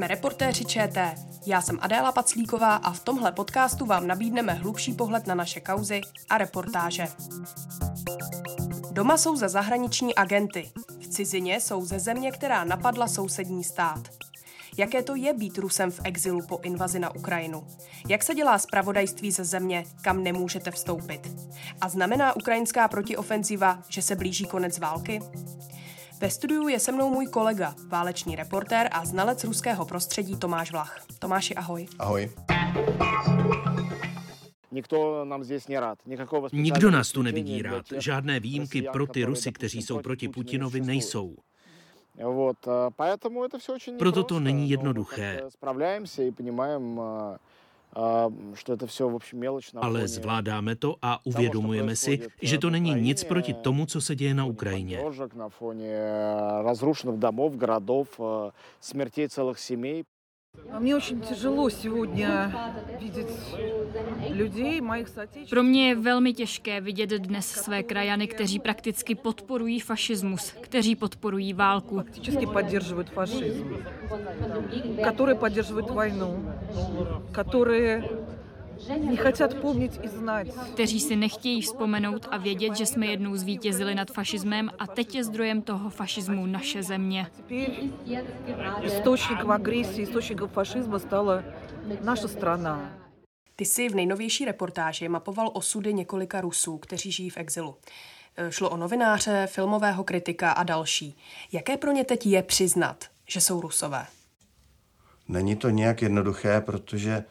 Jsme reportéři ČT. Já jsem Adéla Paclíková a v tomhle podcastu vám nabídneme hlubší pohled na naše kauzy a reportáže. Doma jsou za zahraniční agenty. V cizině jsou ze země, která napadla sousední stát. Jaké to je být Rusem v exilu po invazi na Ukrajinu? Jak se dělá zpravodajství ze země, kam nemůžete vstoupit? A znamená ukrajinská protiofenziva, že se blíží konec války? Ve studiu je se mnou můj kolega, váleční reportér a znalec ruského prostředí Tomáš Vlach. Tomáši, ahoj. Ahoj. Nikdo nám zde nerad. Nikdo nás tu nevidí rád. Žádné výjimky pro ty Rusy, kteří jsou proti Putinovi, nejsou. Proto to není jednoduché. Ale zvládáme to a uvědomujeme si, že to není nic proti tomu, co se děje na Ukrajině. Pro mě je velmi těžké vidět dnes své krajany, kteří prakticky podporují fašismus, kteří podporují válku. Fakticky podporují fašismus, který podporují vojnu, který kteří si nechtějí vzpomenout a vědět, že jsme jednou zvítězili nad fašismem a teď je zdrojem toho fašismu naše země. Источником агрессии, источником фашизма stala naše strana. Ty jsi v nejnovější reportáži mapoval osudy několika Rusů, kteří žijí v exilu. E, šlo o novináře, filmového kritika a další. Jaké pro ně teď je přiznat, že jsou Rusové? Není to nějak jednoduché, protože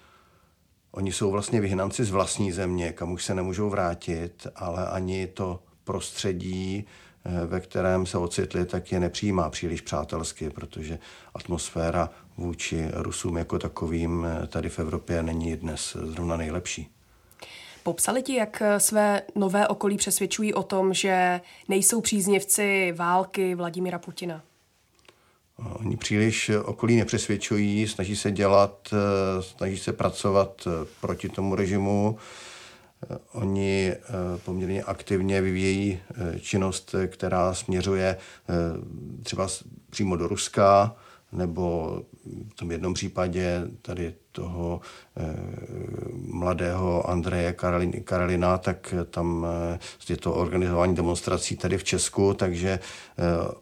Oni jsou vlastně vyhnanci z vlastní země, kam už se nemůžou vrátit, ale ani to prostředí, eh, ve kterém se ocitli, tak je nepřijímá příliš přátelsky, protože atmosféra vůči Rusům jako takovým eh, tady v Evropě není dnes zrovna nejlepší. Popsali ti, jak eh, své nové okolí přesvědčují o tom, že nejsou příznivci války Vladimira Putina? Oni příliš okolí nepřesvědčují, snaží se dělat, snaží se pracovat proti tomu režimu. Oni poměrně aktivně vyvíjejí činnost, která směřuje třeba přímo do Ruska, nebo v tom jednom případě tady toho eh, mladého Andreje Karolina, tak tam eh, je to organizování demonstrací tady v Česku, takže eh,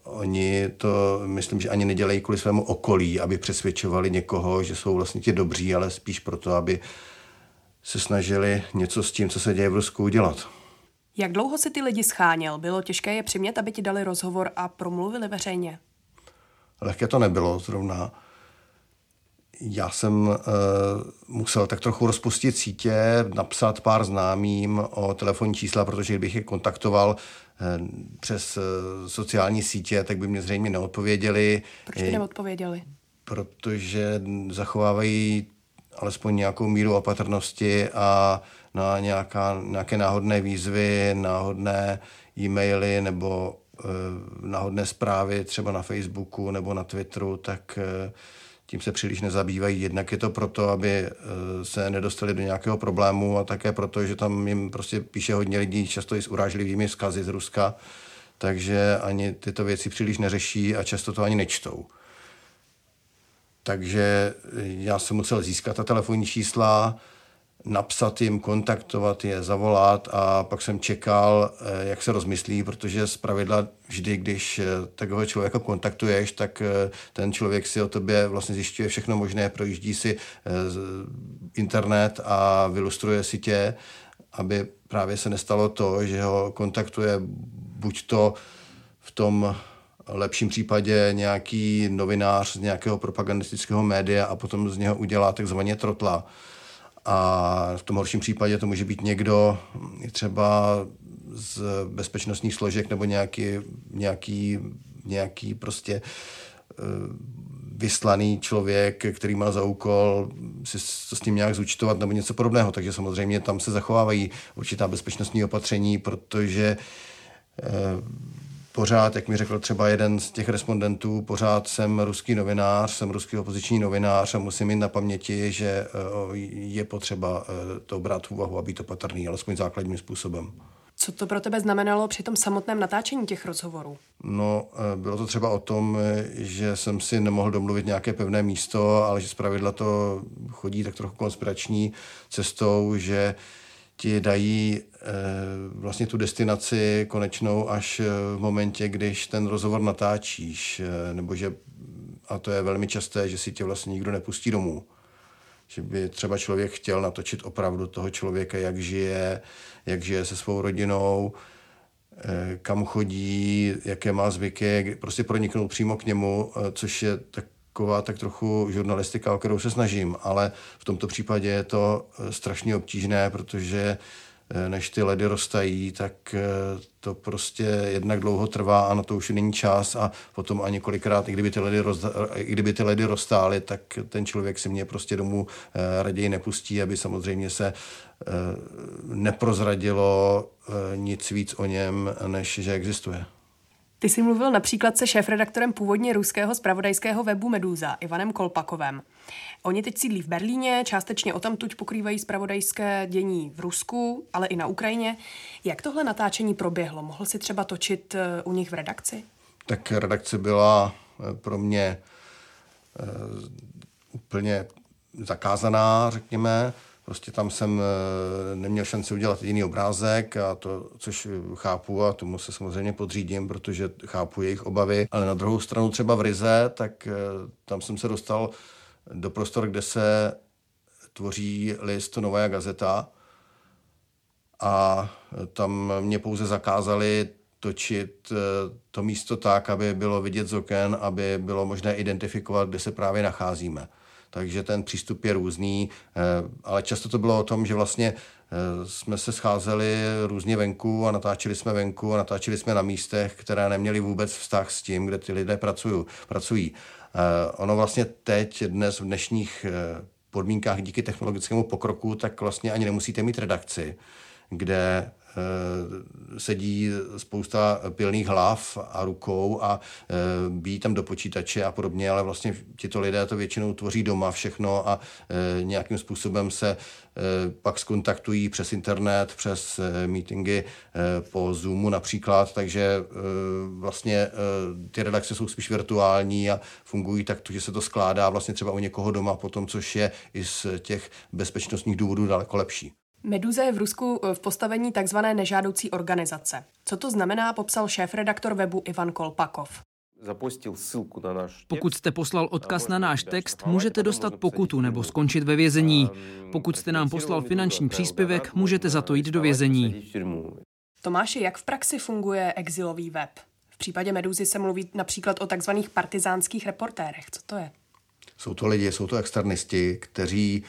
oni to, myslím, že ani nedělají kvůli svému okolí, aby přesvědčovali někoho, že jsou vlastně ti dobří, ale spíš proto, aby se snažili něco s tím, co se děje v Rusku, udělat. Jak dlouho si ty lidi scháněl? Bylo těžké je přimět, aby ti dali rozhovor a promluvili veřejně? Lehké to nebylo zrovna. Já jsem uh, musel tak trochu rozpustit sítě, napsat pár známým o telefonní čísla, protože kdybych je kontaktoval uh, přes uh, sociální sítě, tak by mě zřejmě neodpověděli. Proč by neodpověděli? Protože zachovávají alespoň nějakou míru opatrnosti a na nějaká, nějaké náhodné výzvy, náhodné e-maily nebo Eh, náhodné zprávy třeba na Facebooku nebo na Twitteru, tak eh, tím se příliš nezabývají. Jednak je to proto, aby eh, se nedostali do nějakého problému a také proto, že tam jim prostě píše hodně lidí, často i s urážlivými vzkazy z Ruska, takže ani tyto věci příliš neřeší a často to ani nečtou. Takže já jsem musel získat ta telefonní čísla, napsat jim, kontaktovat je, zavolat a pak jsem čekal, eh, jak se rozmyslí, protože z pravidla vždy, když eh, takového člověka kontaktuješ, tak eh, ten člověk si o tobě vlastně zjišťuje všechno možné, projíždí si internet a vylustruje si tě, aby právě se nestalo to, že ho kontaktuje buď to v tom lepším případě nějaký novinář z nějakého propagandistického média a potom z něho udělá takzvaně trotla a v tom horším případě to může být někdo třeba z bezpečnostních složek nebo nějaký, nějaký, nějaký prostě eh, vyslaný člověk, který má za úkol si to s tím nějak zúčtovat nebo něco podobného. Takže samozřejmě tam se zachovávají určitá bezpečnostní opatření, protože eh, pořád, jak mi řekl třeba jeden z těch respondentů, pořád jsem ruský novinář, jsem ruský opoziční novinář a musím mít na paměti, že eh, je potřeba eh, to brát v úvahu a být opatrný, alespoň základním způsobem. Co to pro tebe znamenalo při tom samotném natáčení těch rozhovorů? No, bylo to třeba o tom, že jsem si nemohl domluvit nějaké pevné místo, ale že zpravidla to chodí tak trochu konspirační cestou, že ti dají vlastně tu destinaci konečnou až v momentě, když ten rozhovor natáčíš, nebo že, a to je velmi časté, že si tě vlastně nikdo nepustí domů. Že by třeba člověk chtěl natočit opravdu toho člověka, jak žije, jak žije se svou rodinou, eh, kam chodí, jaké má zvyky, prostě proniknout přímo k němu, eh, což je taková tak trochu žurnalistika, o kterou se snažím, ale v tomto případě je to eh, strašně obtížné, protože Eh, než ty ledy roztají, tak eh, to prostě jednak dlouho trvá a na to už není čas a potom a několikrát, i kdyby ty ledy, roz, i kdyby ty ledy roztály, tak ten člověk si mě prostě domů raději nepustí, aby samozřejmě se neprozradilo nic víc o něm, než že existuje. Ty jsi mluvil například se šéfredaktorem původně ruského spravodajského webu Meduza, Ivanem Kolpakovem. Oni teď sídlí v Berlíně, částečně o tamtuť pokrývají spravodajské dění v Rusku, ale i na Ukrajině. Jak tohle natáčení proběhlo? Mohl si třeba točit eh, u nich v redakci? Tak redakce byla eh, pro mě uh, úplně zakázaná, řekněme. Prostě tam jsem eh, neměl šanci udělat jediný obrázek, a to, což chápu a tomu se samozřejmě podřídím, protože chápu jejich obavy. Ale na druhou stranu třeba v Rize, tak eh, tam jsem se dostal do prostor, kde se tvoří list Nová gazeta a tam mě pouze zakázali točit eh, to místo tak, aby bylo vidět z oken, aby bylo možné identifikovat, kde se právě nacházíme takže ten přístup je různý, eh, ale často to bylo o tom, že vlastně eh, jsme se scházeli různě venku a natáčeli jsme venku a natáčeli jsme na místech, které neměly vůbec vztah s tím, kde ty lidé pracují. pracují. Eh, ono vlastně teď, dnes v dnešních podmínkách díky technologickému pokroku, tak vlastně ani nemusíte mít redakci, kde sedí spousta pilných hlav a rukou a eh, bíjí tam do počítače a podobně, ale vlastně tito lidé to většinou tvoří doma všechno a eh, nějakým způsobem se pak skontaktují přes internet, přes meetingy po Zoomu například, takže vlastně ty redakce jsou spíš virtuální a fungují tak, že se to skládá vlastně třeba u někoho doma potom, což je i z těch bezpečnostních důvodů daleko lepší. Meduza je v Rusku eh, v postavení takzvané nežádoucí organizace. Co to znamená, popsal šéf-redaktor webu Ivan Kolpakov. Pokud jste poslal odkaz na náš text, můžete dostat pokutu nebo skončit ve vězení. Pokud jste nám poslal finanční příspěvek, můžete za to jít do vězení. Tomáši, jak v praxi funguje exilový web? V případě Meduzy se mluví například o takzvaných partizánských reportérech. Co to je? Jsou to lidi, jsou to externisti, kteří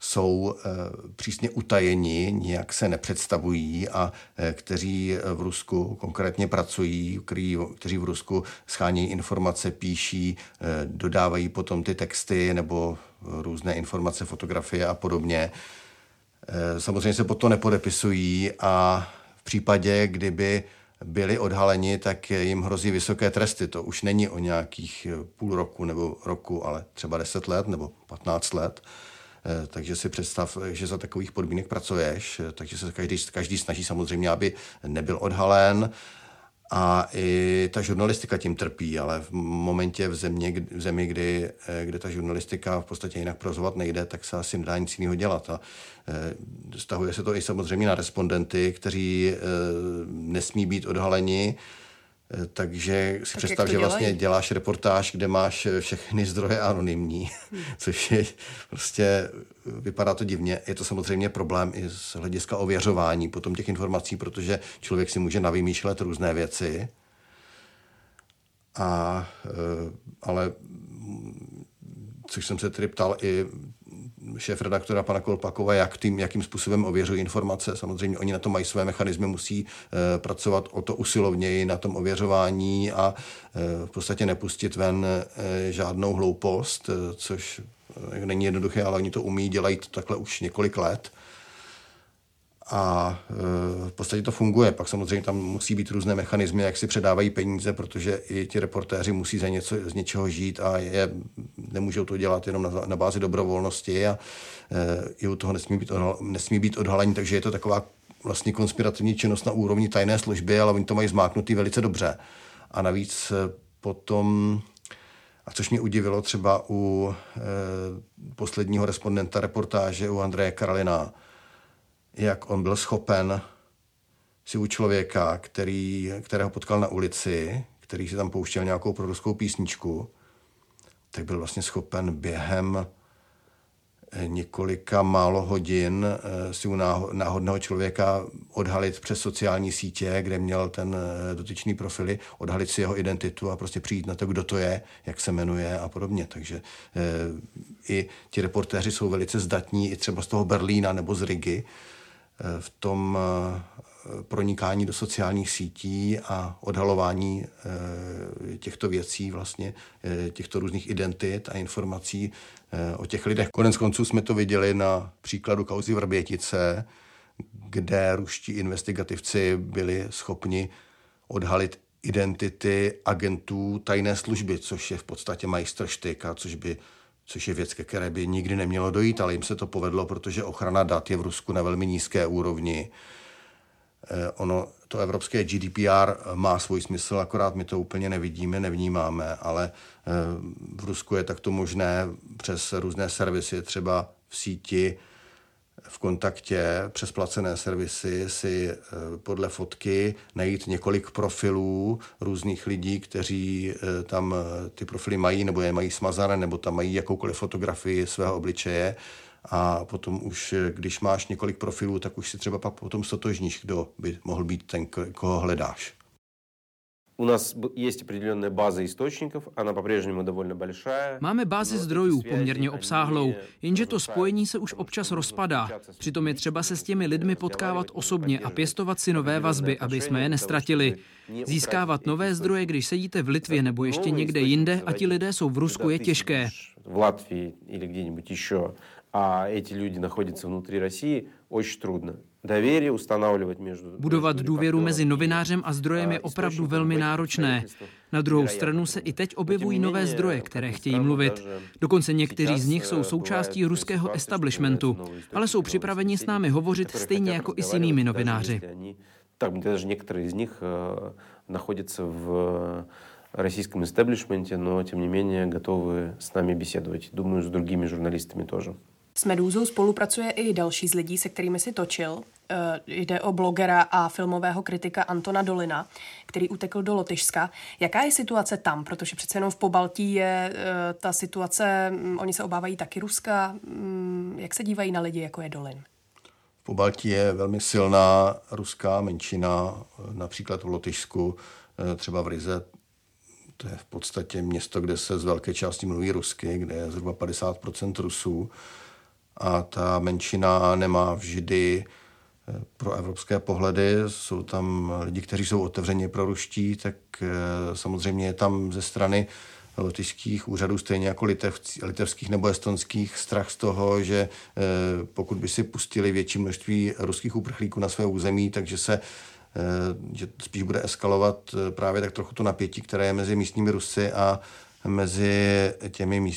jsou eh, přísně utajeni, nijak se nepředstavují a eh, kteří v Rusku konkrétně pracují, kteří v Rusku schánějí informace, píší, eh, dodávají potom ty texty nebo různé informace, fotografie a podobně. Samozřejmě se pod to nepodepisují a v případě, kdyby byli odhaleni, tak jim hrozí vysoké tresty. To už není o nějakých půl roku nebo roku, ale třeba 10 let nebo 15 let. Eh, takže si představ, že za takových podmínek pracuješ, eh, takže se každý, každý snaží samozřejmě, aby nebyl odhalen, a i ta žurnalistika tím trpí, ale v momentě v, země, v zemi, kdy, eh, kdy ta žurnalistika v podstatě jinak prozovat nejde, tak se asi nedá nic jiného dělat. A stahuje se to i samozřejmě na respondenty, kteří nesmí být odhaleni, Eh, takže si tak představ, že vlastně děláš reportáž, kde máš eh, všechny zdroje anonymní, hmm. což je prostě, eh, vypadá to divně. Je to samozřejmě problém i z hlediska ověřování potom těch informací, protože člověk si může navymýšlet různé věci. A, ale což jsem se tedy ptal i šéf redaktora pana Kolpakova, jak tím, jakým způsobem ověřují informace. Samozřejmě oni na to mají své mechanismy, musí e, pracovat o to usilovněji na tom ověřování a e, v podstatě nepustit ven e, žádnou hloupost, e, což není jednoduché, ale oni to umí, dělají to takhle už několik let a e, v podstatě to funguje. Pak samozřejmě tam musí být různé mechanismy, jak si předávají peníze, protože i ti reportéři musí za něco, z něčeho žít a je, nemůžou to dělat jenom na, na bázi dobrovolnosti a e, i u toho nesmí být, odhal, nesmí být odhalení, takže je to taková vlastně konspirativní činnost na úrovni tajné služby, ale oni to mají zmáknutý velice dobře. A navíc potom, a což mě udivilo třeba u e, posledního respondenta reportáže u Andreje Karolina, jak on byl schopen si u člověka, který, kterého potkal na ulici, který si tam pouštěl nějakou proruskou písničku, tak byl vlastně schopen během eh, několika málo hodin eh, si u náhodného člověka odhalit přes sociální sítě, kde měl ten eh, dotyčný profily, odhalit si jeho identitu a prostě přijít na to, kdo to je, jak se jmenuje a podobně. Takže i ti reportéři jsou velice zdatní, i třeba z toho Berlína nebo z Rigi, v tom pronikání do sociálních sítí a odhalování eh, těchto věcí, vlastně eh, těchto různých identit a informací eh, o těch lidech. Konec konců jsme to viděli na příkladu kauzy Vrbětice, kde ruští investigativci byli schopni odhalit identity agentů tajné služby, což je v podstatě majstrštyk a což by což je věc, ke které by nikdy nemělo dojít, ale jim se to povedlo, protože ochrana dat je v Rusku na velmi nízké úrovni. Eh, ono, to evropské GDPR má svůj smysl, akorát my to úplně nevidíme, nevnímáme, ale eh, v Rusku je takto možné přes různé servisy, třeba v síti, v kontaktě přes placené servisy si eh, podle fotky najít několik profilů různých lidí, kteří tam ty profily mají, nebo je mají smazané, nebo tam mají jakoukoliv fotografii svého obličeje a potom už, když máš několik profilů, tak už si třeba pak potom stotožníš, kdo by mohl být ten, koho hledáš. У нас есть определенная база источников, она по-прежнему довольно большая. Máme bázi zdrojů poměrně obsáhlou, jenže to spojení se už občas rozpadá. Přitom je třeba se s těmi lidmi potkávat osobně a pěstovat si nové vazby, aby jsme je nestratili. Získávat nové zdroje, když sedíte v Litvě nebo ještě někde jinde a ti lidé jsou v Rusku, je těžké. V Latvii или где-нибудь еще a эти люди находятся внутри России, очень трудно. Budovat důvěru mezi novinářem a zdrojem je opravdu velmi náročné. Na druhou stranu se i teď objevují nové zdroje, které chtějí mluvit. Dokonce někteří z nich jsou součástí ruského establishmentu, ale jsou připraveni s námi hovořit stejně jako i s jinými novináři. Tak даже některé z nich находятся в российском истеблишменте, но тем не менее готовы с нами беседовать. Думаю, с другими журналистами тоже. S Medúzou spolupracuje i další z lidí, se kterými si točil. Eh, jde o blogera a filmového kritika Antona Dolina, který utekl do Lotyšska. Jaká je situace tam? Protože přece jenom v Pobaltí je eh, ta situace, mm, oni se obávají taky Ruska. Mm, jak se dívají na lidi, jako je Dolin? V Pobaltí je velmi silná ruská menšina, eh, například v Lotyšsku, třeba v Rize, to je v podstatě město, kde se z velké části mluví rusky, kde je zhruba 50% Rusů a ta menšina nemá vždy eh, pro evropské pohledy. Jsou tam lidi, kteří jsou otevřeně pro ruští, tak eh, samozřejmě je tam ze strany lotyšských úřadů, stejně jako litevských nebo estonských, strach z toho, že eh, pokud by si pustili větší množství ruských uprchlíků na své území, takže se že spíš bude eskalovat právě tak trochu to napětí, které je mezi místními Rusy a mezi těmi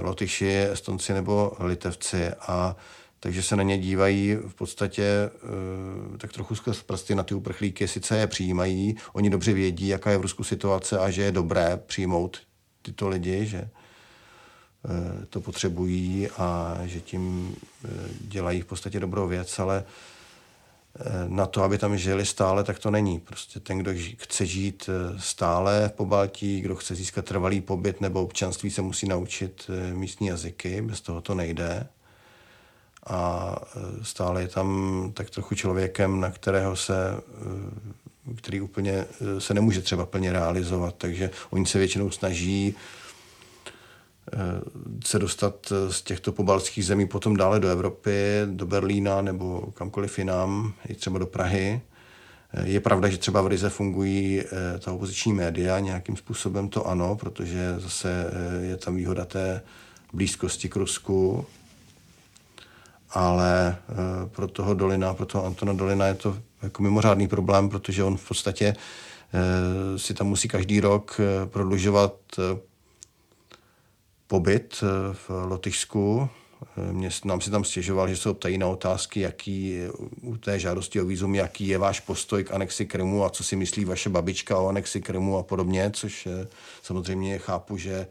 Lotyši, Estonci nebo Litevci a takže se na ně dívají v podstatě eh, tak trochu skrz prsty na ty uprchlíky. Sice je přijímají, oni dobře vědí, jaká je v Rusku situace a že je dobré přijmout tyto lidi, že eh, to potřebují a že tím eh, dělají v podstatě dobrou věc, ale Eh, na to, aby tam žili stále, tak to není. Prostě ten, kdo chce žít eh, stále v Pobaltí, kdo chce získat trvalý pobyt nebo občanství, se musí naučit eh, místní jazyky, bez toho to nejde. A stále je tam tak trochu člověkem, na kterého se, který úplně se nemůže třeba plně realizovat, takže oni se většinou snaží Eh, se dostat eh, z těchto pobalských zemí potom dále do Evropy, do Berlína nebo kamkoliv jinam, i třeba do Prahy. Eh, je pravda, že třeba v Rize fungují ta opoziční média, nějakým způsobem to ano, protože zase je tam výhoda té blízkosti k Rusku, ale pro toho Dolina, pro toho Antona Dolina je to jako mimořádný problém, protože on v podstatě si tam musí každý rok prodlužovat pobyt eh, v Lotyšsku mě, nám si tam stěžoval, že se ptají na otázky, jaký u té žádosti o výzum, jaký je váš postoj k anexi Krymu a co si myslí vaše babička o anexi Krymu a podobně, což samozřejmě chápu, že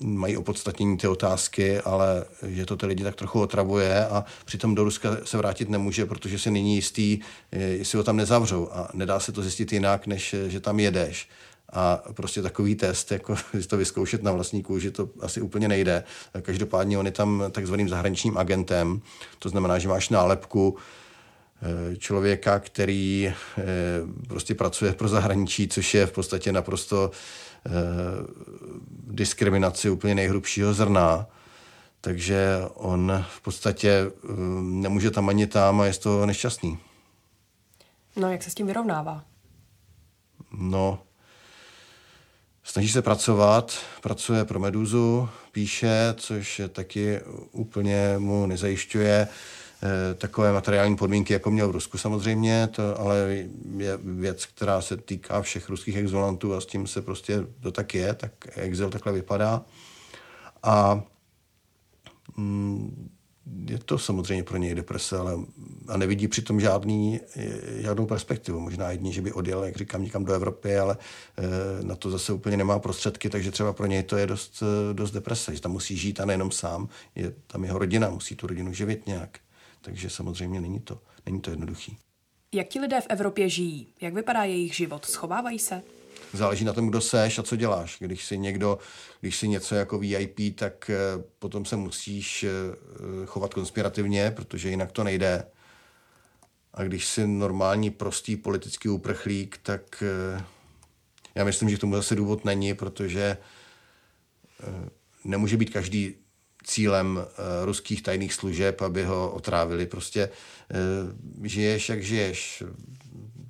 mají opodstatnění ty otázky, ale že to ty lidi tak trochu otravuje a přitom do Ruska se vrátit nemůže, protože se není jistý, jestli ho tam nezavřou a nedá se to zjistit jinak, než že tam jedeš. A prostě takový test, jako si to vyzkoušet na vlastní kůži, to asi úplně nejde. Každopádně on je tam takzvaným zahraničním agentem, to znamená, že máš nálepku eh, člověka, který eh, prostě pracuje pro zahraničí, což je v podstatě naprosto Eh, diskriminaci úplně nejhrubšího zrna. Takže on v podstatě nemůže tam ani tam a je z toho nešťastný. No, jak se s tím vyrovnává? No, snaží se pracovat, pracuje pro Meduzu, píše, což taky úplně mu nezajišťuje Eh, takové materiální podmínky, jako měl v Rusku samozřejmě, to ale je věc, která se týká všech ruských exolantů a s tím se prostě to tak je, tak exil takhle vypadá. A mm, je to samozřejmě pro něj deprese, ale a nevidí přitom žádný, žádnou perspektivu. Možná jedni, že by odjel, jak říkám, někam do Evropy, ale e, na to zase úplně nemá prostředky, takže třeba pro něj to je dost, dost deprese, že tam musí žít a nejenom sám, je tam jeho rodina, musí tu rodinu živit nějak. Takže samozřejmě není to, není to jednoduchý. Jak ti lidé v Evropě žijí? Jak vypadá jejich život? Schovávají se? Záleží na tom, kdo seš a co děláš. Když si někdo, když si něco jako VIP, tak eh, potom se musíš eh, chovat konspirativně, protože jinak to nejde. A když jsi normální, prostý politický uprchlík, tak eh, já myslím, že k tomu zase důvod není, protože nemůže být každý cílem ruských tajných služeb, aby ho otrávili. Prostě žiješ, jak žiješ.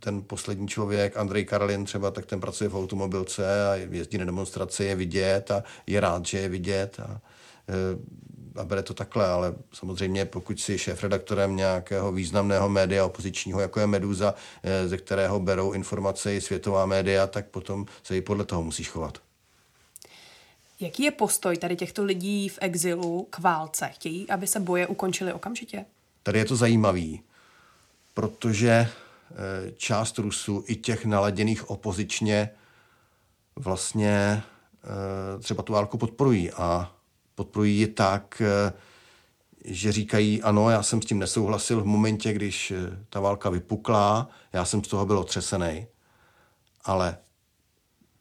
Ten poslední člověk, Andrej Karlin třeba, tak ten pracuje v automobilce a jezdí na demonstrace, je vidět a je rád, že je vidět a, uh, a bere to takhle, ale samozřejmě pokud si šéf-redaktorem nějakého významného média opozičního, jako je Meduza, ze kterého berou informace i světová média, tak potom se i podle toho musíš chovat. Jaký je postoj tady těchto lidí v exilu k válce? Chtějí, aby se boje ukončily okamžitě? Tady je to zajímavý, protože část Rusů, i těch naladěných opozičně, vlastně eh, třeba tu válku podporují. A podporují ji tak, eh, že říkají, ano, já jsem s tím nesouhlasil v momentě, když ta válka vypukla, já jsem z toho byl otřesený, ale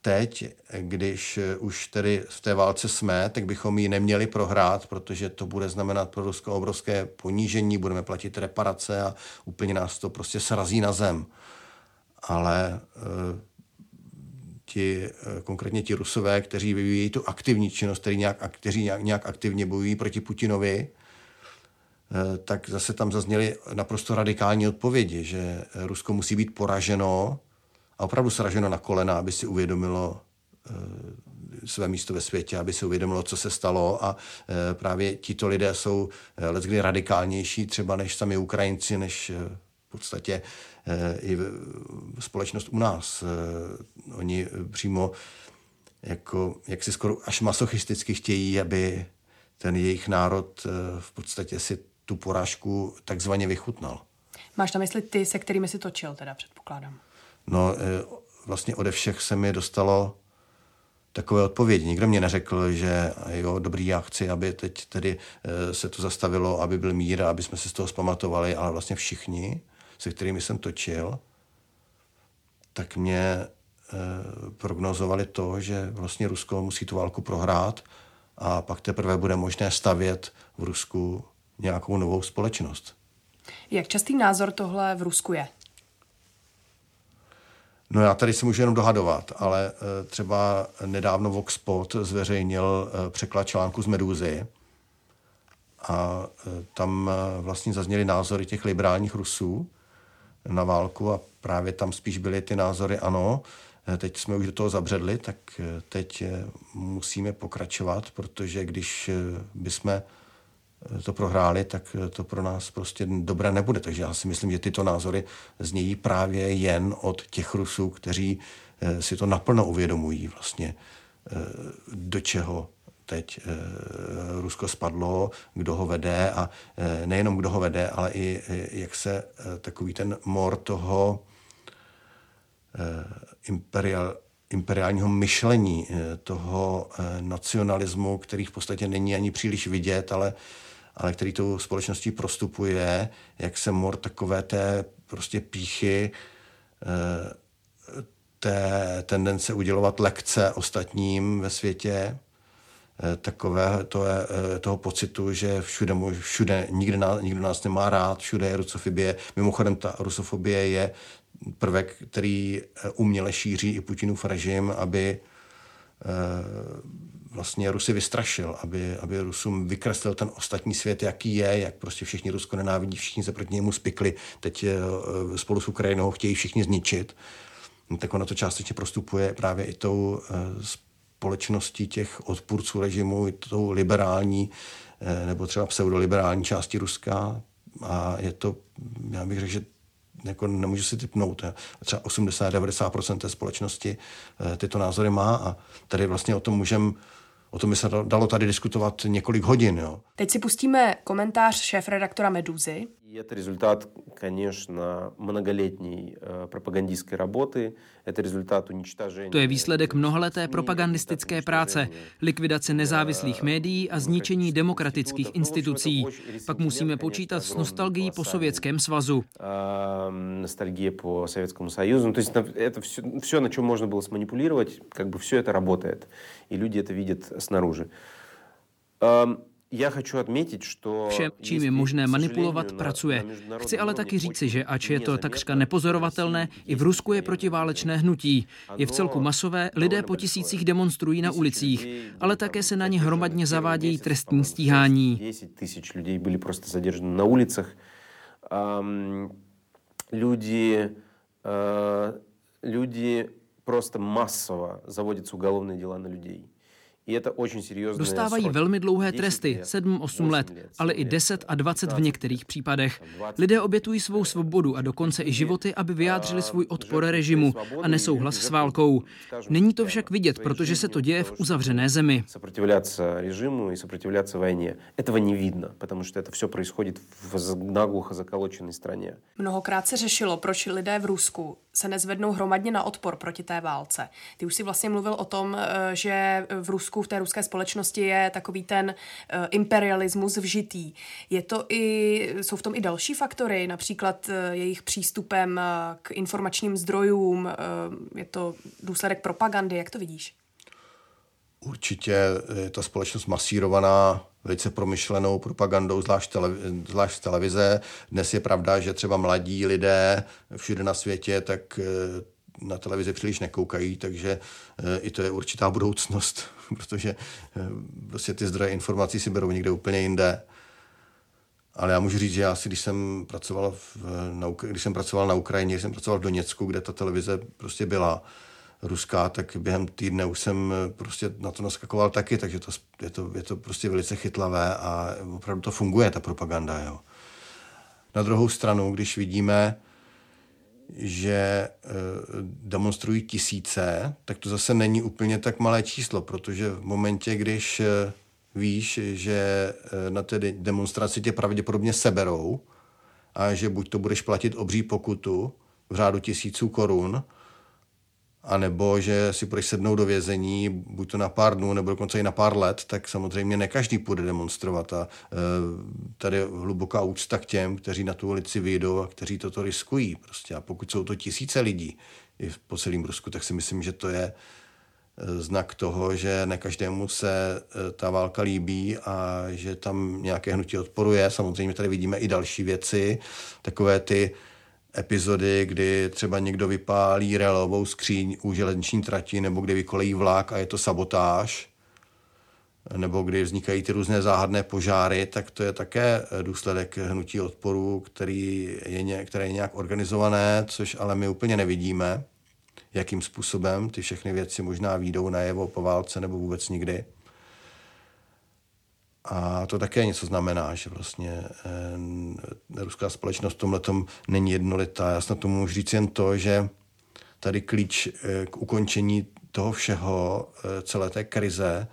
teď, když už tedy v té válce jsme, tak bychom ji neměli prohrát, protože to bude znamenat pro Rusko obrovské ponížení, budeme platit reparace a úplně nás to prostě srazí na zem. Ale e, ti, e, konkrétně ti Rusové, kteří vyvíjí tu aktivní činnost, kteří nějak, kteří nějak, nějak aktivně bojují proti Putinovi, e, tak zase tam zazněly naprosto radikální odpovědi, že Rusko musí být poraženo, a opravdu sraženo na kolena, aby si uvědomilo e, své místo ve světě, aby si uvědomilo, co se stalo a e, právě tito lidé jsou e, leckdy radikálnější třeba než sami Ukrajinci, než v podstatě i společnost u nás. Oni přímo jako, jak si skoro až masochisticky chtějí, aby ten jejich národ v podstatě si tu porážku takzvaně vychutnal. Máš na mysli ty, se kterými si točil, teda předpokládám. No, e, vlastně ode všech se mi dostalo takové odpovědi. Nikdo mě neřekl, že jo, dobrý, já chci, aby teď tedy e, se to zastavilo, aby byl mír, aby jsme se z toho zpamatovali, ale vlastně všichni, se kterými jsem točil, tak mě e, prognozovali to, že vlastně Rusko musí tu válku prohrát a pak teprve bude možné stavět v Rusku nějakou novou společnost. Jak častý názor tohle v Rusku je? No já tady si můžu jenom dohadovat, ale eh, třeba nedávno Voxpot zveřejnil eh, překlad článku z Medúzy a eh, tam vlastně zazněly názory těch liberálních Rusů na válku a právě tam spíš byly ty názory ano, teď jsme už do toho zabředli, tak teď musíme pokračovat, protože když bychom to prohráli, tak to pro nás prostě dobré nebude. Takže já si myslím, že tyto názory znějí právě jen od těch Rusů, kteří eh, si to naplno uvědomují vlastně, eh, do čeho teď Rusko spadlo, kdo ho vede a nejenom kdo ho vede, ale i jak se takový ten mor toho imperial, imperiálního myšlení, toho nacionalismu, který v podstatě není ani příliš vidět, ale ale který tou společností prostupuje, jak se mor takové té prostě píchy, eh, té tendence udělovat lekce ostatním ve světě, eh, takové to je, eh, toho pocitu, že všude, všude nikde nás, nikdo nás nemá rád, všude je rusofobie. Mimochodem ta rusofobie je prvek, který uměle šíří i Putinův režim, aby vlastně Rusy vystrašil, aby, aby Rusům vykreslil ten ostatní svět, jaký je, jak prostě všichni Rusko nenávidí, všichni se proti němu spikli, teď eh, spolu s Ukrajinou chtějí všichni zničit. No, tak ono to částečně prostupuje právě i tou eh, společností těch odpůrců režimu, i tou liberální eh, nebo třeba pseudoliberální části Ruska. A je to, já bych řekl, že jako nemůžu si typnout. Třeba 80-90% té společnosti tyto názory má a tady vlastně o tom můžeme O tom by se dalo tady diskutovat několik hodin. Jo. Teď si pustíme komentář šéf-redaktora Medúzy. Это результат, конечно, многолетней э, пропагандистской работы. Это результат уничтожения... To je výsledek mnohaleté propagandistické práce, likvidace nezávislých médií a zničení demokratických institucí. Pak musíme počítat s nostalgií po Sovětském svazu. Ностальгия по Советскому Союзу. То есть это все, все, на чем можно было сманипулировать, как бы все это работает. И люди это видят снаружи. Vše, čím je možné manipulovat, pracuje. Chci ale taky říci, že ač je to takřka nepozorovatelné, i v Rusku je protiválečné hnutí. Je v celku masové, lidé po tisících demonstrují na ulicích, ale také se na ně hromadně zavádějí trestní stíhání. 10 tisíc lidí byli prostě zadrženi na ulicích. Lidi, lidi prostě masово заводятся уголовные дела на людей. Dostávají velmi dlouhé tresty, 7-8 let, ale i 10 a 20 v některých případech. Lidé obětují svou svobodu a dokonce i životy, aby vyjádřili svůj odpor režimu a nesouhlas s válkou. Není to však vidět, protože se to děje v uzavřené zemi. režimu i vojně. Этого не видно, потому что это все происходит в наглухо заколоченной стране. Mnohokrát se řešilo, proč lidé v Rusku se nezvednou hromadně na odpor proti té válce. Ty už si vlastně mluvil o tom, eh, že v Rusku, v té ruské společnosti je takový ten eh, imperialismus vžitý. Je to i, jsou v tom i další faktory, například eh, jejich přístupem k informačním zdrojům, je to důsledek propagandy, jak to vidíš? Určitě je ta společnost masírovaná velice promyšlenou propagandou, zvlášť, televize, zvlášť z televize. Dnes je pravda, že třeba mladí lidé všude na světě tak eh, na televizi příliš nekoukají, takže eh, i to je určitá budoucnost, protože eh, prostě ty zdroje informací si berou někde úplně jinde. Ale já můžu říct, že já si, když jsem pracoval, v, na, když jsem pracoval na Ukrajině, když jsem pracoval v Doněcku, kde ta televize prostě byla, ruská, tak během týdne už jsem eh, prostě na to naskakoval taky, takže to, je, to, je to prostě velice chytlavé a opravdu to funguje, ta propaganda. Jo. Na druhou stranu, když vidíme, že e, demonstrují tisíce, tak to zase není úplně tak malé číslo, protože v momentě, když e, víš, že na té demonstraci tě pravděpodobně seberou a že buď to budeš platit obří pokutu v řádu tisíců korun, a nebo že si budeš sednout do vězení, buď to na pár dnů, nebo dokonce i na pár let, tak samozřejmě ne každý půjde demonstrovat. A e, tady je hluboká úcta k těm, kteří na tu ulici vyjdou a kteří toto riskují. Prostě. A pokud jsou to tisíce lidí i po celém Rusku, tak si myslím, že to je e, znak toho, že ne každému se e, ta válka líbí a že tam nějaké hnutí odporuje. Samozřejmě tady vidíme i další věci, takové ty epizody, kdy třeba někdo vypálí relovou skříň u železniční trati nebo kdy vykolejí vlak a je to sabotáž, nebo kdy vznikají ty různé záhadné požáry, tak to je také důsledek hnutí odporu, který je, které je nějak organizované, což ale my úplně nevidíme, jakým způsobem ty všechny věci možná výjdou najevo po válce nebo vůbec nikdy. A to také něco znamená, že vlastně e, ruská společnost v tomhle není jednolitá. Já snad tomu můžu říct jen to, že tady klíč e, k ukončení toho všeho, e, celé té krize,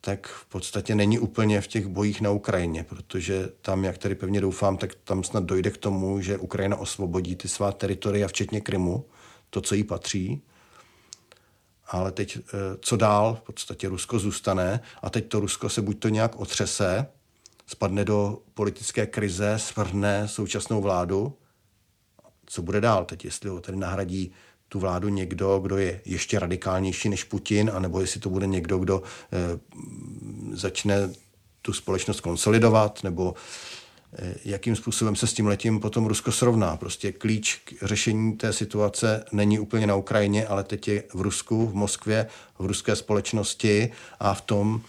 tak v podstatě není úplně v těch bojích na Ukrajině, protože tam, jak tady pevně doufám, tak tam snad dojde k tomu, že Ukrajina osvobodí ty svá teritoria, včetně Krymu, to, co jí patří. Ale teď, eh, co dál? V podstatě Rusko zůstane a teď to Rusko se buď to nějak otřese, spadne do politické krize, svrhne současnou vládu. Co bude dál teď, jestli ho tady nahradí tu vládu někdo, kdo je ještě radikálnější než Putin, anebo jestli to bude někdo, kdo eh, začne tu společnost konsolidovat, nebo jakým způsobem se s tím letím potom Rusko srovná. Prostě klíč k řešení té situace není úplně na Ukrajině, ale teď je v Rusku, v Moskvě, v ruské společnosti a v tom,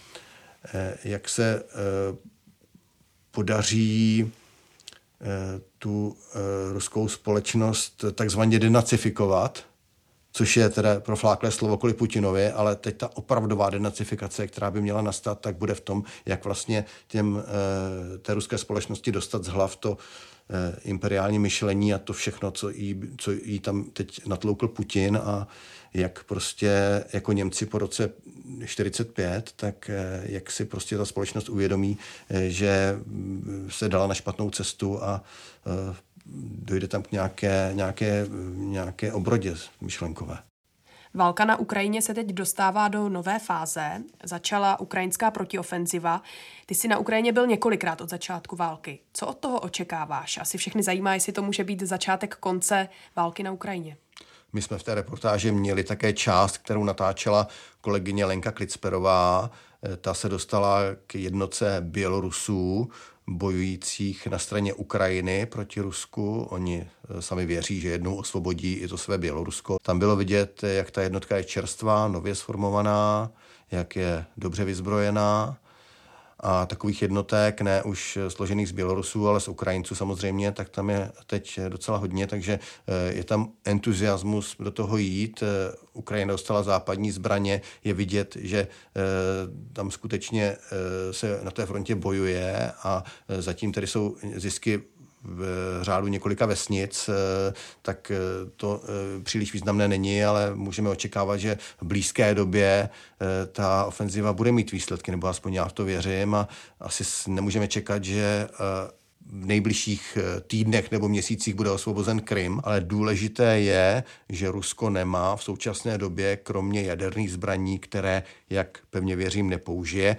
eh, jak se eh, podaří eh, tu eh, ruskou společnost takzvaně denacifikovat, což je teda profláklé slovo kvůli Putinovi, ale teď ta opravdová denacifikace, která by měla nastat, tak bude v tom, jak vlastně těm, eh, té ruské společnosti dostat z hlav to imperiální myšlení a to všechno, co jí, co jí tam teď natloukl Putin a jak prostě jako Němci po roce 45, tak eh, jak si prostě ta společnost uvědomí, eh, že mm, se dala na špatnou cestu a eh, dojde tam k nějaké, nějaké, nějaké obrodě myšlenkové. Válka na Ukrajině se teď dostává do nové fáze. Začala ukrajinská protiofenziva. Ty jsi na Ukrajině byl několikrát od začátku války. Co od toho očekáváš? Asi všechny zajímá, jestli to může být začátek konce války na Ukrajině. My jsme v té reportáži měli také část, kterou natáčela kolegyně Lenka Klicperová. Eh, ta se dostala k jednoce Bělorusů, bojujících na straně Ukrajiny proti Rusku. Oni eh, sami věří, že jednou osvobodí i to své Bělorusko. Tam bylo vidět, jak ta jednotka je čerstvá, nově sformovaná, jak je dobře vyzbrojená a takových jednotek, ne už složených z Bělorusů, ale z Ukrajinců samozřejmě, tak tam je teď docela hodně, takže eh, je tam entuziasmus do toho jít. Eh, Ukrajina dostala západní zbraně, je vidět, že eh, tam skutečně se na té frontě bojuje a zatím tedy jsou zisky v řádu několika vesnic, eh, tak eh, to eh, příliš významné není, ale můžeme očekávat, že v blízké době ta ofenziva bude mít výsledky, nebo aspoň já v to věřím. A asi nemůžeme čekat, že v nejbližších týdnech nebo měsících bude osvobozen Krym, ale důležité je, že Rusko nemá v současné době, kromě jaderných zbraní, které, jak pevně věřím, nepoužije,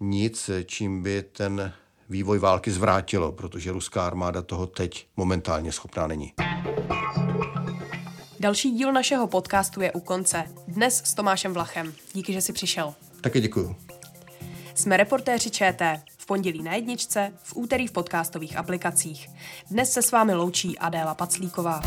nic, čím by ten vývoj války zvrátilo, protože ruská armáda toho teď momentálně schopná není. Další díl našeho podcastu je u konce. Dnes s Tomášem Vlachem. Díky, že jsi přišel. Také děkuju. Jsme reportéři ČT. V pondělí na jedničce, v úterý v podcastových aplikacích. Dnes se s vámi loučí Adéla Paclíková.